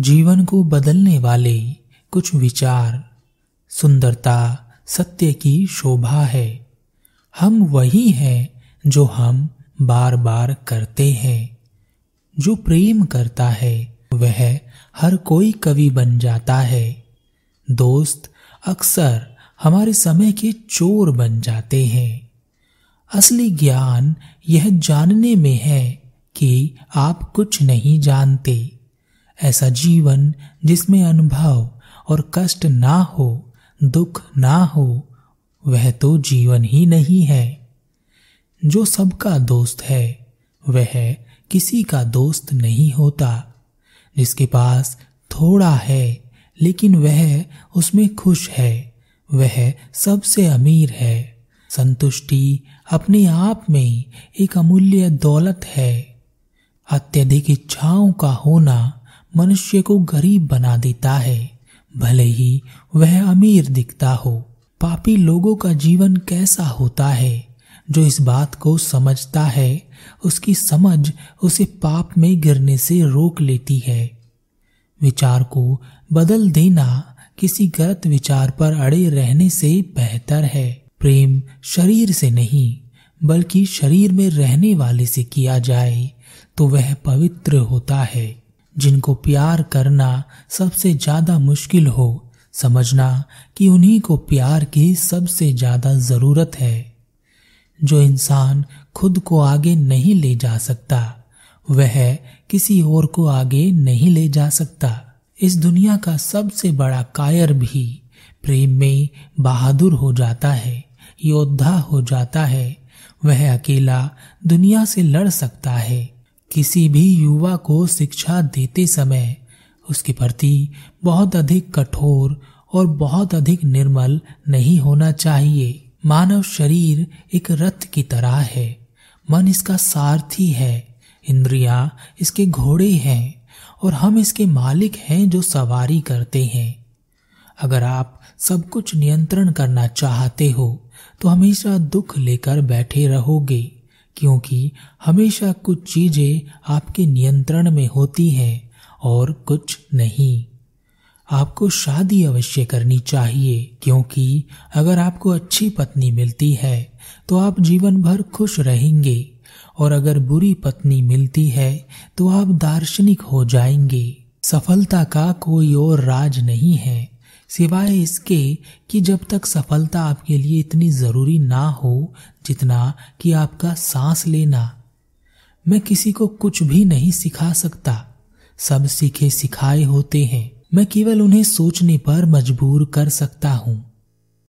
जीवन को बदलने वाले कुछ विचार, सुंदरता, सत्य की शोभा है। हम वही हैं जो हम बार बार करते हैं। जो प्रेम करता है, वह हर कोई कवि बन जाता है। दोस्त अक्सर हमारे समय के चोर बन जाते हैं। असली ज्ञान यह जानने में है कि आप कुछ नहीं जानते। ऐसा जीवन जिसमें अनुभव और कष्ट ना हो, दुख ना हो, वह तो जीवन ही नहीं है। जो सबका दोस्त है, वह किसी का दोस्त नहीं होता। जिसके पास थोड़ा है, लेकिन वह उसमें खुश है, वह सबसे अमीर है। संतुष्टि अपने आप में एक अमूल्य दौलत है। अत्यधिक इच्छाओं का होना मनुष्य को गरीब बना देता है। भले ही वह अमीर दिखता हो, पापी लोगों का जीवन कैसा होता है? जो इस बात को समझता है, उसकी समझ उसे पाप में गिरने से रोक लेती है। विचार को बदल देना किसी गलत विचार पर अड़े रहने से बेहतर है। प्रेम शरीर से नहीं, बल्कि शरीर में रहने वाले से किया जाए तो वह पवित्र होता है। जिनको प्यार करना सबसे ज़्यादा मुश्किल हो, समझना कि उन्हीं को प्यार की सबसे ज़्यादा ज़रूरत है। जो इंसान खुद को आगे नहीं ले जा सकता, वह किसी और को आगे नहीं ले जा सकता। इस दुनिया का सबसे बड़ा कायर भी प्रेम में बहादुर हो जाता है, योद्धा हो जाता है। वह अकेला दुनिया से लड़ सकता है। किसी भी युवा को शिक्षा देते समय उसके प्रति बहुत अधिक कठोर और बहुत अधिक निर्मल नहीं होना चाहिए। मानव शरीर एक रथ की तरह है। मन इसका सारथी है। इंद्रियाँ इसके घोड़े हैं और हम इसके मालिक हैं जो सवारी करते हैं। अगर आप सब कुछ नियंत्रण करना चाहते हो तो हमेशा दुख लेकर बैठे रहोगे। क्योंकि हमेशा कुछ चीज़ें आपके नियंत्रण में होती हैं और कुछ नहीं। आपको शादी अवश्य करनी चाहिए, क्योंकि अगर आपको अच्छी पत्नी मिलती है तो आप जीवन भर खुश रहेंगे, और अगर बुरी पत्नी मिलती है तो आप दार्शनिक हो जाएँगे। सफलता का कोई और राज नहीं है। सिवाय इसके कि जब तक सफलता आपके लिए इतनी ज़रूरी ना हो, जितना कि आपका सांस लेना। मैं किसी को कुछ भी नहीं सिखा सकता। सब सीखे सिखाए होते हैं। मैं केवल उन्हें सोचने पर मजबूर कर सकता हूँ।